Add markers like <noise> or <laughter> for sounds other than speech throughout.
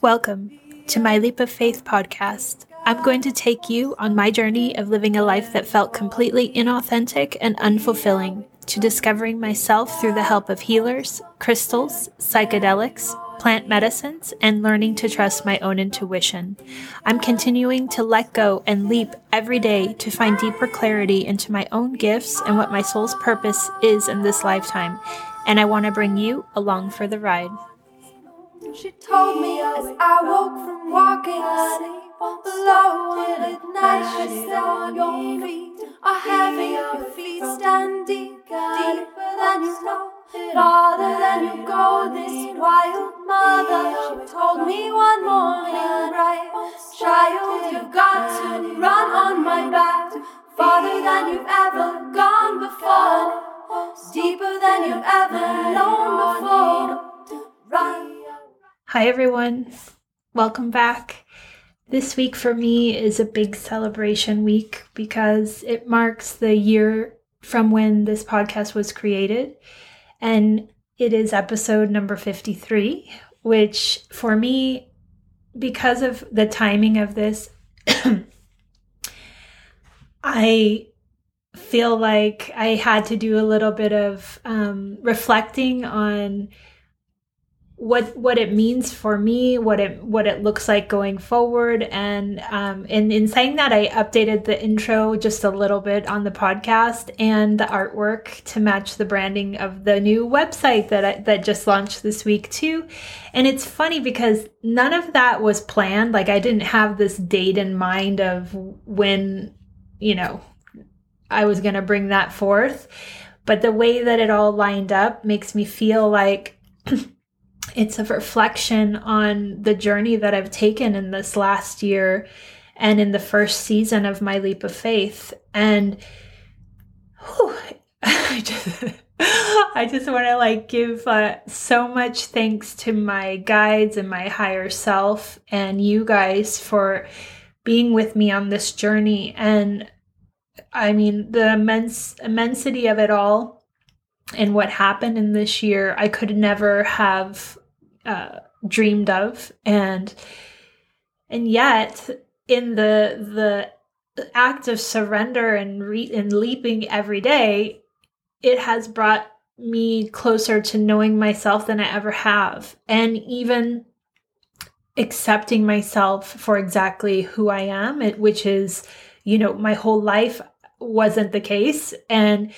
Welcome to my Leap of Faith podcast. I'm going to take you on my journey of living a life that felt completely inauthentic and unfulfilling, to discovering myself through the help of healers, crystals, psychedelics, plant medicines, and learning to trust my own intuition. I'm continuing to let go and leap every day to find deeper clarity into my own gifts and what my soul's purpose is in this lifetime. And I want to bring you along for the ride. She told me as I woke from walking asleep alone at night. She said, Your feet are heavy, your feet stand deep, deeper than you know, farther than you go. This wild mother, she told me one morning, right, child, you've got to run on my back, farther than you've ever gone before, deeper than you've ever known. Hi, everyone. Welcome back. This week for me is a big celebration week because it marks the year from when this podcast was created. And it is episode number 53, which for me, because of the timing of this, <clears throat> I feel like I had to do a little bit of um, reflecting on what what it means for me, what it what it looks like going forward, and um, and in saying that, I updated the intro just a little bit on the podcast and the artwork to match the branding of the new website that I, that just launched this week too. And it's funny because none of that was planned. Like I didn't have this date in mind of when you know I was going to bring that forth, but the way that it all lined up makes me feel like. <clears throat> it's a reflection on the journey that I've taken in this last year and in the first season of my leap of faith. And whew, <laughs> I just, I just want to like give uh, so much thanks to my guides and my higher self and you guys for being with me on this journey. And I mean, the immense immensity of it all and what happened in this year, I could never have uh, dreamed of, and and yet in the the act of surrender and re- and leaping every day, it has brought me closer to knowing myself than I ever have, and even accepting myself for exactly who I am, it, which is, you know, my whole life wasn't the case, and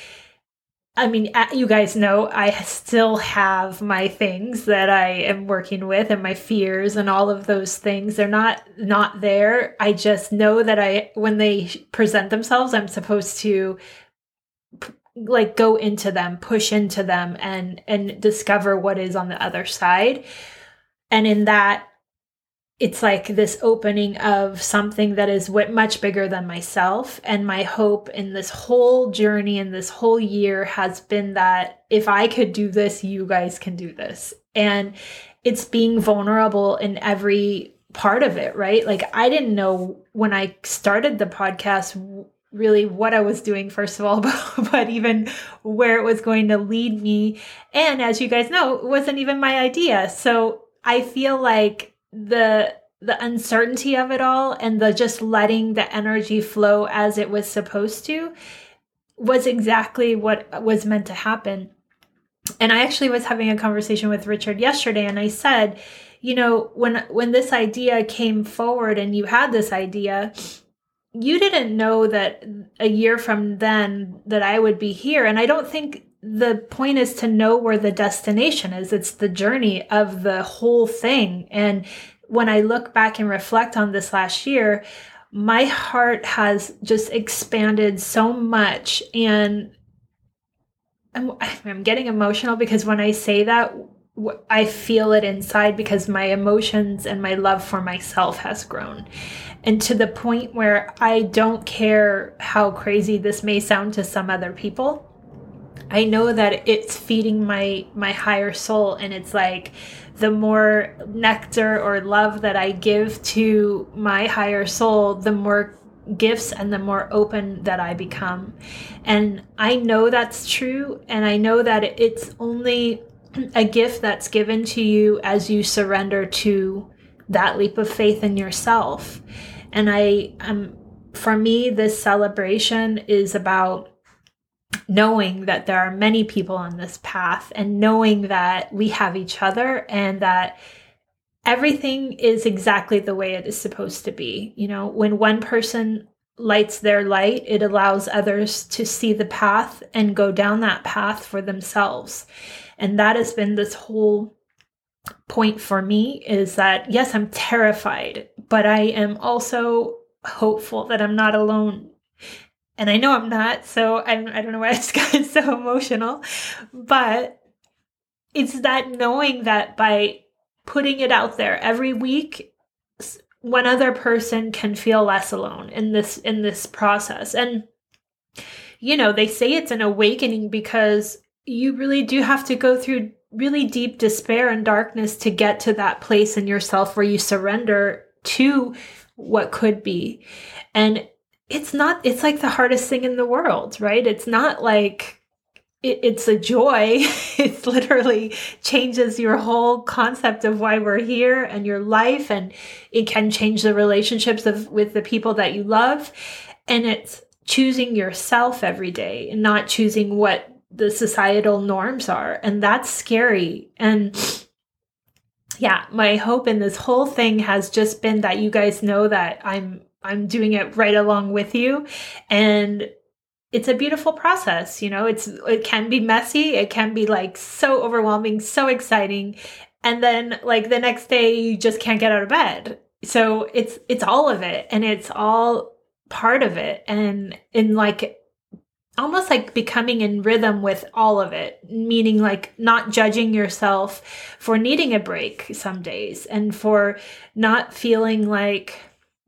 I mean, uh, you guys know I still have my things that I am working with and my fears and all of those things. They're not not there. I just know that I when they present themselves, I'm supposed to like go into them, push into them and and discover what is on the other side. And in that it's like this opening of something that is much bigger than myself. And my hope in this whole journey and this whole year has been that if I could do this, you guys can do this. And it's being vulnerable in every part of it, right? Like, I didn't know when I started the podcast really what I was doing, first of all, but, <laughs> but even where it was going to lead me. And as you guys know, it wasn't even my idea. So I feel like the the uncertainty of it all and the just letting the energy flow as it was supposed to was exactly what was meant to happen. And I actually was having a conversation with Richard yesterday and I said, you know, when when this idea came forward and you had this idea, you didn't know that a year from then that I would be here and I don't think the point is to know where the destination is. It's the journey of the whole thing. And when I look back and reflect on this last year, my heart has just expanded so much. And I'm, I'm getting emotional because when I say that, I feel it inside because my emotions and my love for myself has grown. And to the point where I don't care how crazy this may sound to some other people. I know that it's feeding my my higher soul and it's like the more nectar or love that I give to my higher soul, the more gifts and the more open that I become. And I know that's true and I know that it's only a gift that's given to you as you surrender to that leap of faith in yourself. And I um for me this celebration is about knowing that there are many people on this path and knowing that we have each other and that everything is exactly the way it is supposed to be. You know, when one person lights their light, it allows others to see the path and go down that path for themselves. And that has been this whole point for me is that yes, I'm terrified, but I am also hopeful that I'm not alone. And I know I'm not, so I'm, I don't know why I just got so emotional, but it's that knowing that by putting it out there every week, one other person can feel less alone in this in this process. And you know, they say it's an awakening because you really do have to go through really deep despair and darkness to get to that place in yourself where you surrender to what could be. And it's not, it's like the hardest thing in the world, right? It's not like it, it's a joy. <laughs> it literally changes your whole concept of why we're here and your life. And it can change the relationships of with the people that you love. And it's choosing yourself every day and not choosing what the societal norms are. And that's scary. And yeah, my hope in this whole thing has just been that you guys know that I'm I'm doing it right along with you and it's a beautiful process, you know. It's it can be messy, it can be like so overwhelming, so exciting, and then like the next day you just can't get out of bed. So it's it's all of it and it's all part of it and in like almost like becoming in rhythm with all of it, meaning like not judging yourself for needing a break some days and for not feeling like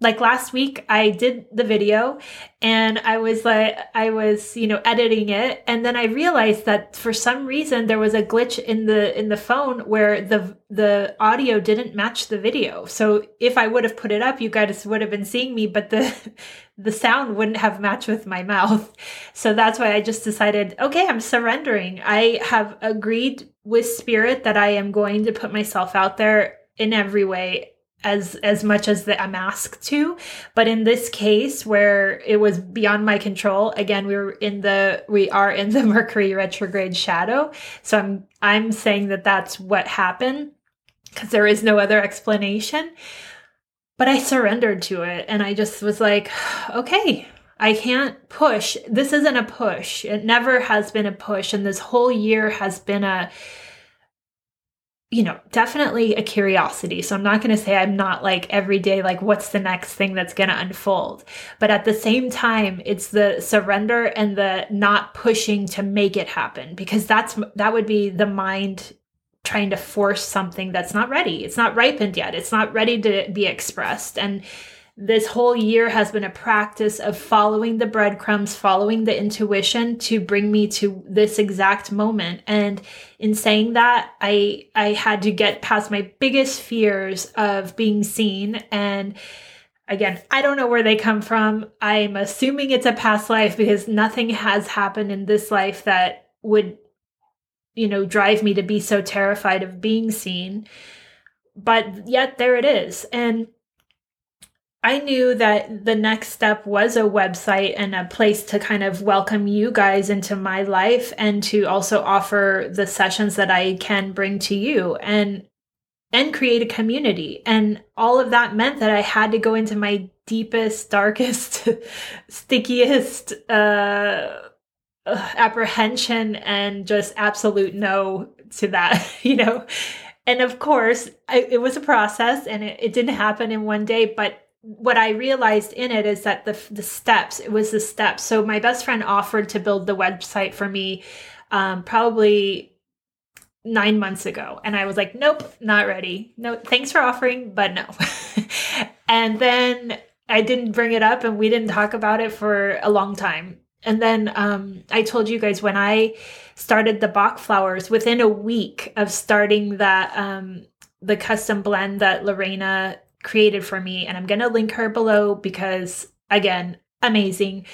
like last week i did the video and i was like i was you know editing it. And then i realized that for some reason there was a glitch in the in the phone where the the audio didn't match the video. So if i would have put it up you guys would have been seeing me but the <laughs> the sound wouldn't have matched with my mouth. So that's why i just decided okay i'm surrendering. I have agreed with spirit that i am going to put myself out there in every way as as much as the, I'm asked to. But in this case, where it was beyond my control, again, we were in the we are in the <laughs> Mercury retrograde shadow. So I'm I'm saying that that's what happened because there is no other explanation. But I surrendered to it, and I just was like, <sighs> okay. I can't push. This isn't a push. It never has been a push. And this whole year has been a you know, definitely a curiosity. So I'm not going to say I'm not like every day, like, what's the next thing that's going to unfold? But at the same time, it's the surrender and the not pushing to make it happen because that's, that would be the mind trying to force something that's not ready. It's not ripened yet. It's not ready to be expressed. And this whole year has been a practice of following the breadcrumbs, following the intuition to bring me to this exact moment. And in saying that, I I had to get past my biggest fears of being seen and again, I don't know where they come from. I'm assuming it's a past life because nothing has happened in this life that would you know drive me to be so terrified of being seen. But yet there it is. And I knew that the next step was a website and a place to kind of welcome you guys into my life and to also offer the sessions that I can bring to you and and create a community. And all of that meant that I had to go into my deepest, darkest, <laughs> stickiest uh, apprehension and just absolute no to that, <laughs> you know. And of course, I, it was a process and it, it didn't happen in one day, but what I realized in it is that the the steps it was the steps. So my best friend offered to build the website for me, um, probably nine months ago, and I was like, nope, not ready. No, thanks for offering, but no. <laughs> and then I didn't bring it up, and we didn't talk about it for a long time. And then um, I told you guys when I started the Bach flowers within a week of starting that um, the custom blend that Lorena created for me and I'm going to link her below because again, amazing.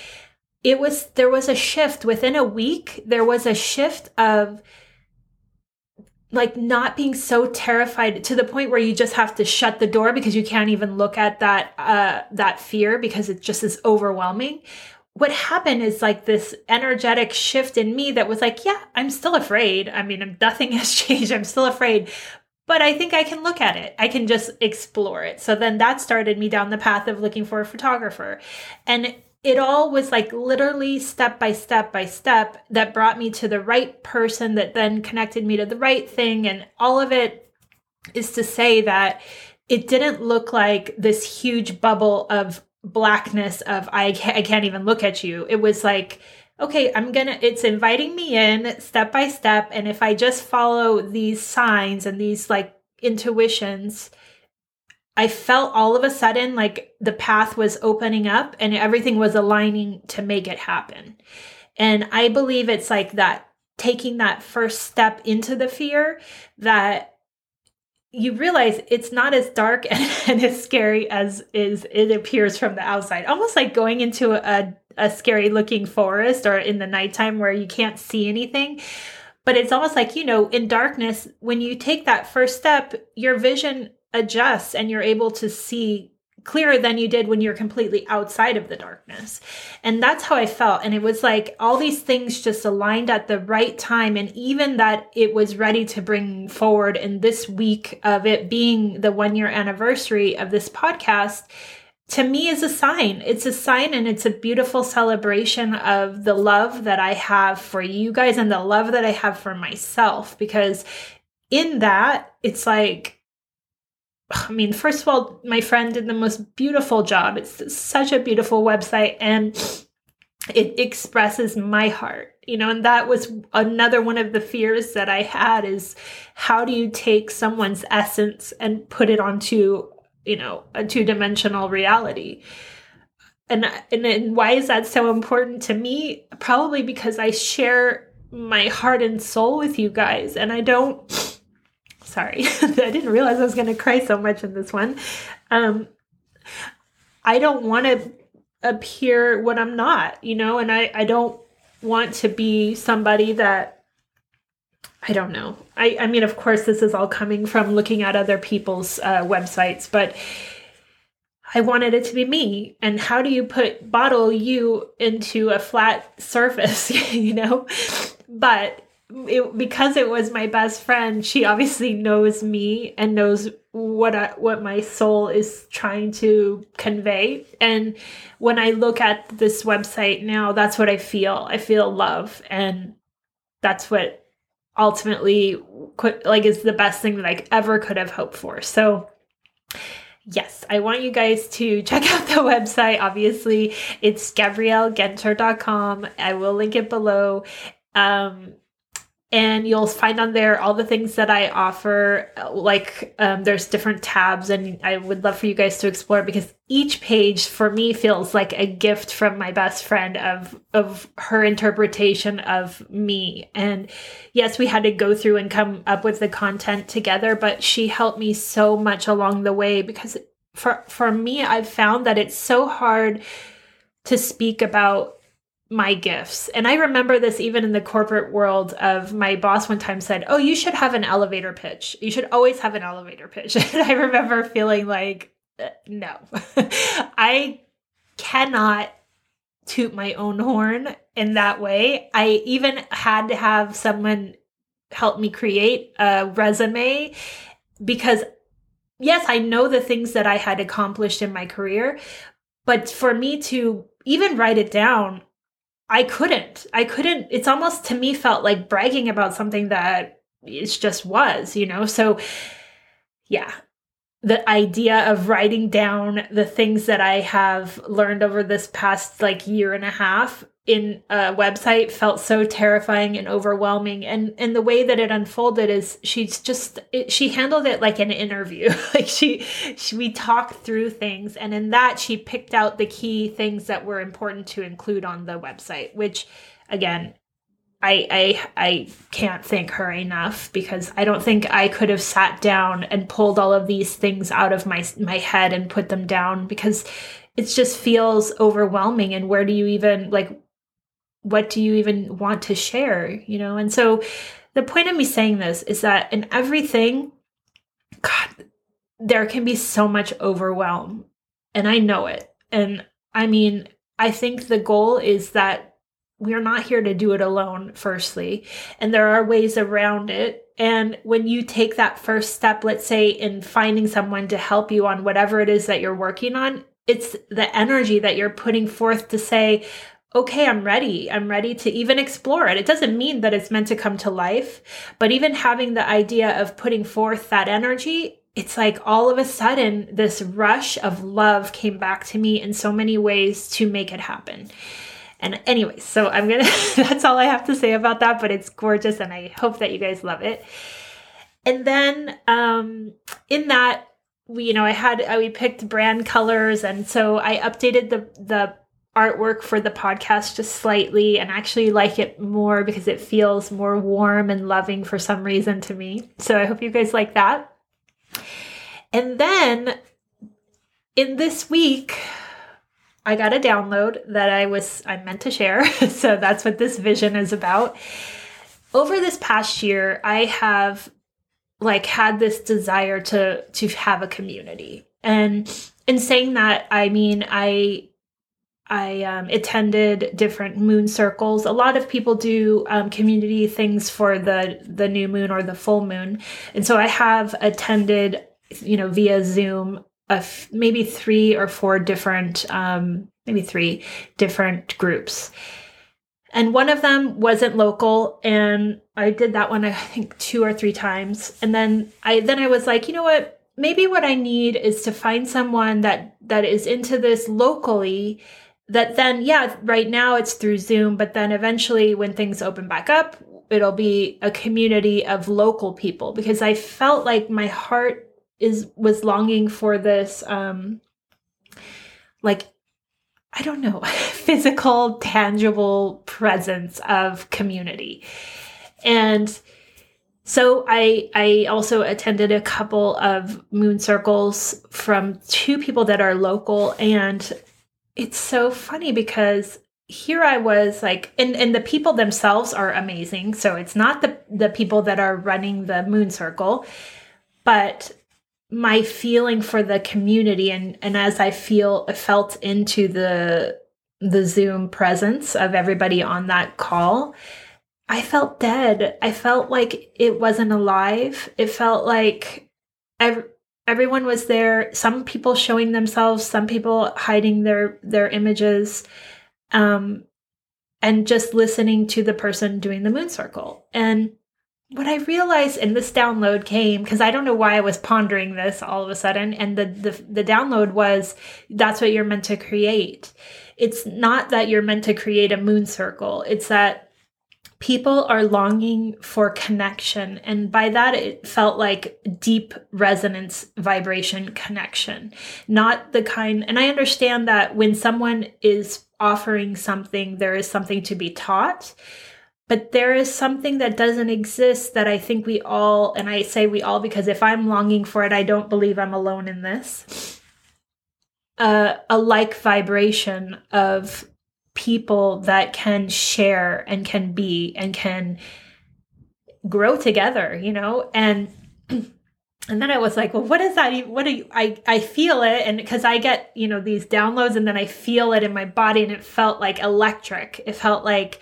It was there was a shift within a week. There was a shift of like not being so terrified to the point where you just have to shut the door because you can't even look at that uh that fear because it just is overwhelming what happened is like this energetic shift in me that was like yeah i'm still afraid i mean nothing <laughs> has changed i'm still afraid but i think i can look at it i can just explore it so then that started me down the path of looking for a photographer and it all was like literally step by step by step that brought me to the right person that then connected me to the right thing. And all of it is to say that it didn't look like this huge bubble of blackness of I can't, I can't even look at you. It was like, okay, I'm gonna, it's inviting me in step by step. And if I just follow these signs and these like intuitions, I felt all of a sudden like the path was opening up and everything was aligning to make it happen. And I believe it's like that taking that first step into the fear that you realize it's not as dark and, <laughs> and as scary as is it appears from the outside. Almost like going into a, a scary looking forest or in the nighttime where you can't see anything. But it's almost like, you know, in darkness, when you take that first step, your vision adjusts and you're able to see clearer than you did when you're completely outside of the darkness. And that's how I felt. And it was like all these things just aligned at the right time. And even that it was ready to bring forward in this week of it being the one year anniversary of this podcast. To me is a sign. It's a sign and it's a beautiful celebration of the love that I have for you guys and the love that I have for myself. Because in that, it's like I mean, first of all, my friend did the most beautiful job. It's such a beautiful website and it expresses my heart, you know, and that was another one of the fears that I had is how do you take someone's essence and put it onto, you know, a two dimensional reality? And, and and why is that so important to me? Probably because I share my heart and soul with you guys and I don't <sniffs> Sorry, <laughs> I didn't realize I was going to cry so much in this one. Um, I don't want to appear what I'm not, you know, and I, I don't want to be somebody that I don't know. I, I mean, of course, this is all coming from looking at other people's uh, websites, but I wanted it to be me. And how do you put bottle you into a flat surface, <laughs> you know? But it, because it was my best friend, she obviously knows me and knows what I, what my soul is trying to convey. And when I look at this website now, that's what I feel. I feel love, and that's what ultimately could, like is the best thing that I ever could have hoped for. So yes, I want you guys to <laughs> check out the website. Obviously, it's gabriellegenter.com. I will link it below. Um, and you'll find on there all the things that I offer. Like um, there's different tabs, and I would love for you guys to explore because each page for me feels like a gift from my best friend of of her interpretation of me. And yes, we had to go through and come up with the content together, but she helped me so much along the way because for for me, I've found that it's so hard to speak about my gifts. And I remember this even in the corporate world of my boss one time said, "Oh, you should have an elevator pitch. You should always have an elevator pitch." <laughs> And I remember feeling like, uh, "No. <laughs> I cannot toot my own horn in that way. I even had to have someone help me create a resume because yes, I know the things that I had accomplished in my career, but for me to even write it down I couldn't. I couldn't. It's almost to me felt like bragging about something that it just was, you know? So, yeah, the idea of writing down the things that I have learned over this past like year and a half in a website felt so terrifying and overwhelming. And and the way that it unfolded is she's just it, she handled it like an interview. <laughs> Like she, she we talked through things. And in that she picked out the key things that were important to include on the website which again I, I I can't thank her enough because I don't think I could have sat down and pulled all of these things out of my my head and put them down because it just feels overwhelming. And where do you even like what do you even want to share you know and so the point of me saying this is that in everything, God, there can be so much overwhelm. And I know it. And I mean, I think the goal is that we're not here to do it alone, firstly. And there are ways around it. And when you take that first step, let's say in finding someone to help you on whatever it is that you're working on, it's the energy that you're putting forth to say, okay, I'm ready. I'm ready to even explore it. It doesn't mean that it's meant to come to life, but even having the idea of putting forth that energy, it's like all of a sudden this rush of love came back to me in so many ways to make it happen. And anyway, so I'm gonna, <laughs> that's all I have to say about that, but it's gorgeous and I hope that you guys love it. And then um, in that, we, you know, I had, we picked brand colors and so I updated the, the artwork for the podcast just slightly and actually like it more because it feels more warm and loving for some reason to me. So I hope you guys like that. And then in this week, I got a download that I was I meant to share. <laughs> so that's what this vision is about. Over this past year, I have like had this desire to to have a community. And in saying that, I mean I I um, attended different moon circles. A lot of people do um, community things for the the new moon or the full moon, and so I have attended, you know, via Zoom maybe three or four different, um, maybe three different groups. And one of them wasn't local, and I did that one I think two or three times. And then I then I was like, you know what? Maybe what I need is to find someone that that is into this locally. That then, yeah, right now it's through Zoom, but then eventually when things open back up, it'll be a community of local people because I felt like my heart is was longing for this um like I don't know, <laughs> physical, tangible presence of community. And so I I also attended a couple of moon circles from two people that are local and it's so funny because here I was like and and the people themselves are amazing. So it's not the the people that are running the moon circle, but my feeling for the community and and as I feel felt into the the Zoom presence of everybody on that call, I felt dead. I felt like it wasn't alive. It felt like ev- everyone was there. Some people showing themselves, some people hiding their their images, um, and just listening to the person doing the moon circle. And what I realized, and this download came because I don't know why I was pondering this all of a sudden, and the, the the download was that's what you're meant to create. It's not that you're meant to create a moon circle. It's that people are longing for connection, and by that it felt like deep resonance vibration connection, not the kind. And I understand that when someone is offering something, there is something to be taught but there is something that doesn't exist that I think we all, and I say we all because if I'm longing for it, I don't believe I'm alone in this. Uh, a like vibration of people that can share and can be and can grow together, you know? And <clears throat> and then I was like, well, what is that? What do you, I, I feel it. And cause I get, you know, these downloads and then I feel it in my body and it felt like electric. It felt like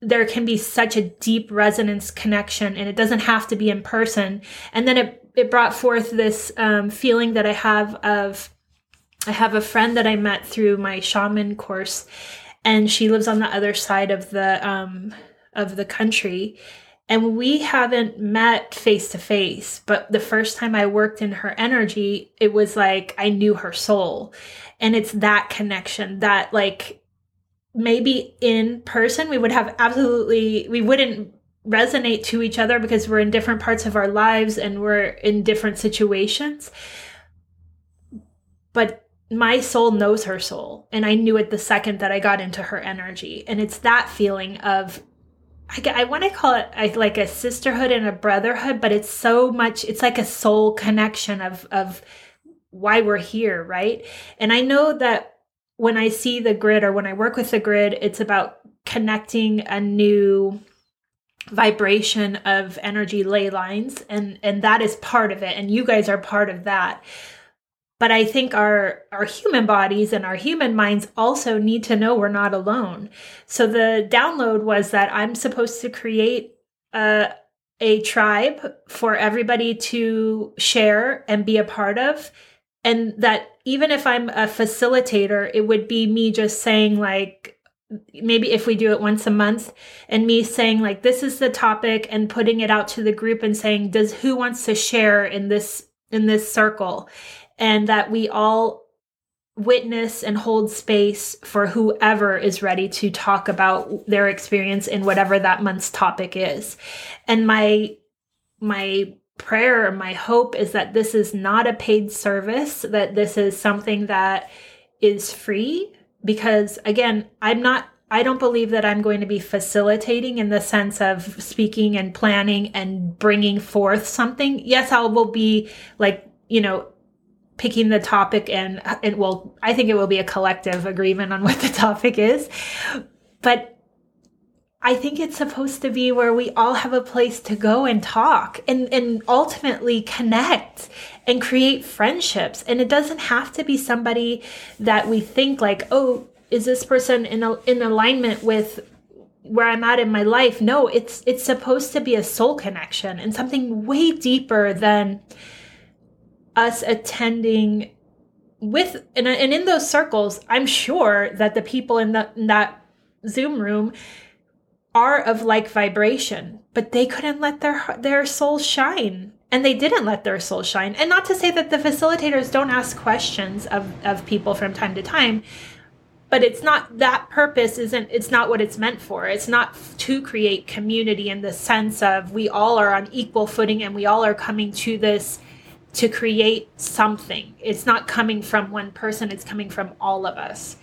there can be such a deep resonance connection and it doesn't have to be in person and then it it brought forth this um, feeling that i have of i have a friend that i met through my shaman course and she lives on the other side of the um, of the country. And we haven't met face to face but the first time i worked in her energy it was like i knew her soul. And it's that connection that like maybe in person we would have absolutely we wouldn't resonate to each other because we're in different parts of our lives and we're in different situations. But my soul knows her soul and i knew it the second that i got into her energy. And it's that feeling of i, I want to call it like a sisterhood and a brotherhood but it's so much it's like a soul connection of of why we're here right? And i know that when I see the grid or when I work with the grid, it's about connecting a new vibration of energy ley lines and and that is part of it and you guys are part of that but i think our our human bodies and our human minds also need to know we're not alone. So the download was that i'm supposed to create a a tribe for everybody to share and be a part of. And that even if i'm a facilitator it would be me just saying like maybe if we do it once a month and me saying like this is the topic and putting it out to the group and saying does who wants to share in this in this circle and that we all witness and hold space for whoever is ready to talk about their experience in whatever that month's topic is and my my prayer my hope is that this is not a paid service that this is something that is free because again, I'm not I don't believe that I'm going to be facilitating in the sense of speaking and planning and bringing forth something. Yes, I will be like, you know, picking the topic and it will I think it will be a collective agreement on what the topic is. But I think it's supposed to be where we all have a place to go and talk and, and ultimately connect and create friendships. And it doesn't have to be somebody that we think like, oh, is this person in a, in alignment with where I'm at in my life? No, it's it's supposed to be a soul connection and something way deeper than us attending with and, and in those circles, I'm sure that the people in, the, in that Zoom room are of like vibration, but they couldn't let their their soul shine. And they didn't let their soul shine. And not to say that the facilitators don't ask questions of, of people from time to time, but it's not that purpose isn't it's not what it's meant for it's not to create community in the sense of we all are on equal footing and we all are coming to this to create something it's not coming from one person it's coming from all of us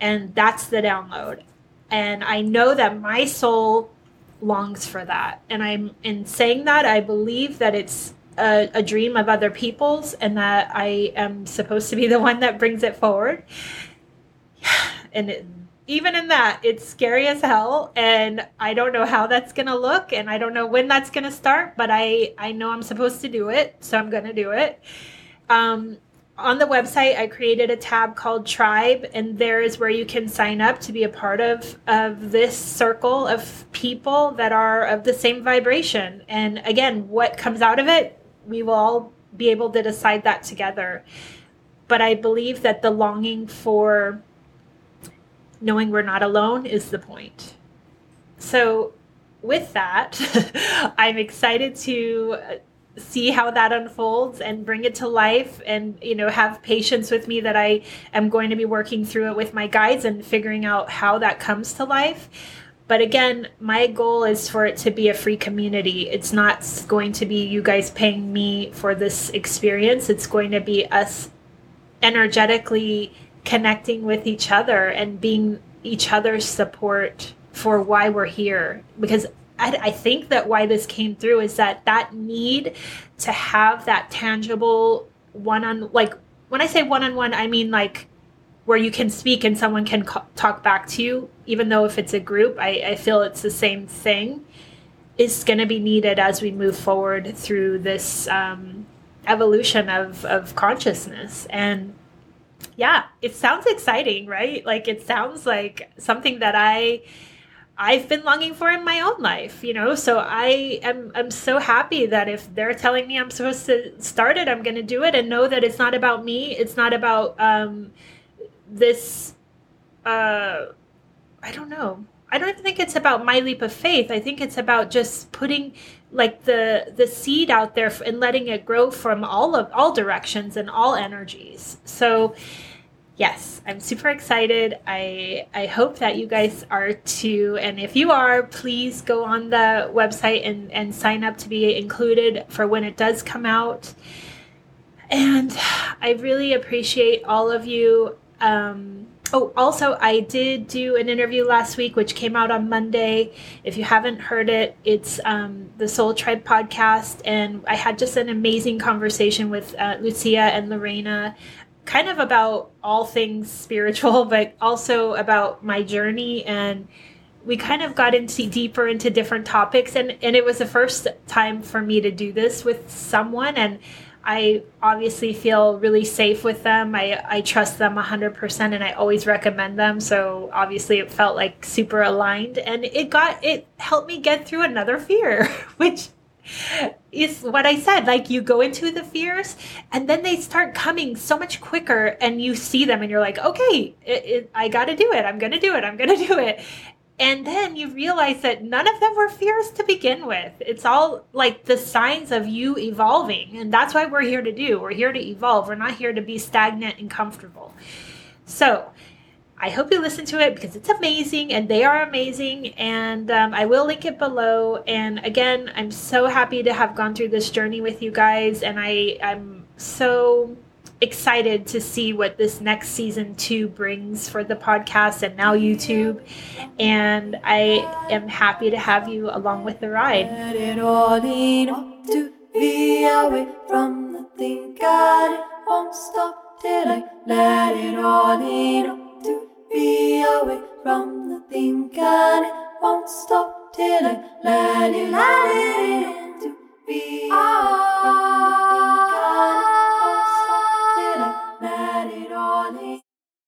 and that's the download and I know that my soul longs for that. And I'm in saying that, I believe that it's a, a, dream of other people's and that I am supposed to be the one that brings it forward. <sighs> And it, even in that, it's scary as hell. And I don't know how that's to look. And I don't know when that's to start, but I, I know I'm supposed to do it. So I'm to do it. Um, on the website i created a tab called tribe and there is where you can sign up to be a part of of this circle of people that are of the same vibration and again what comes out of it we will all be able to decide that together but i believe that the longing for knowing we're not alone is the point. So with that <laughs> i'm excited to uh, see how that unfolds and bring it to life and you know have patience with me that i am going to be working through it with my guides and figuring out how that comes to life. But again my goal is for it to be a free community. It's not going to be you guys paying me for this experience. It's going to be us energetically connecting with each other and being each other's support for why we're here because I, I think that why this came through is that that need to have that tangible one on like when I say one on one, I mean like where you can speak and someone can co- talk back to you, even though if it's a group, I, I feel it's the same thing, is going to be needed as we move forward through this um, evolution of, of consciousness. And yeah, it sounds exciting, right? Like it sounds like something that I I've been longing for in my own life, you know. So I am I'm so happy that if they're telling me I'm supposed to start it, I'm going to do it and know that it's not about me. It's not about um, this. Uh, I don't know. I don't think it's about my leap of faith. I think it's about just putting like the the seed out there and letting it grow from all of all directions and all energies. So yes, I'm super excited. I I hope that you guys are too. And if you are, please go on the website and, and sign up to be included for when it does come out. And I really appreciate all of you. Um, oh, also, I did do an interview last week, which came out on Monday. If you haven't heard it, it's um, the Soul Tribe podcast. And I had just an amazing conversation with uh, Lucia and Lorena kind of about all things spiritual, <laughs> but also about my journey and we kind of got into deeper into different topics and and it was the first time for me to do this with someone and I obviously feel really safe with them. I, I trust them 100% and I always recommend them. So obviously it felt like super aligned and it got, it helped me get through another fear, <laughs> which is what I said. Like you go into the fears and then they start coming so much quicker and you see them and you're like, okay, it, it, I got to do it. I'm going to do it. I'm going to do it. And then you realize that none of them were fears to begin with. It's all like the signs of you evolving. And that's why we're here to do. We're here to evolve. We're not here to be stagnant and comfortable. So, I hope you listen to it because it's amazing and they are amazing. And um, I will link it below. And again, I'm so happy to have gone through this journey with you guys. And I, I'm so excited to see what this next season two brings for the podcast and now YouTube. And I am happy to have you along with the ride. Till I let it let it, in to be.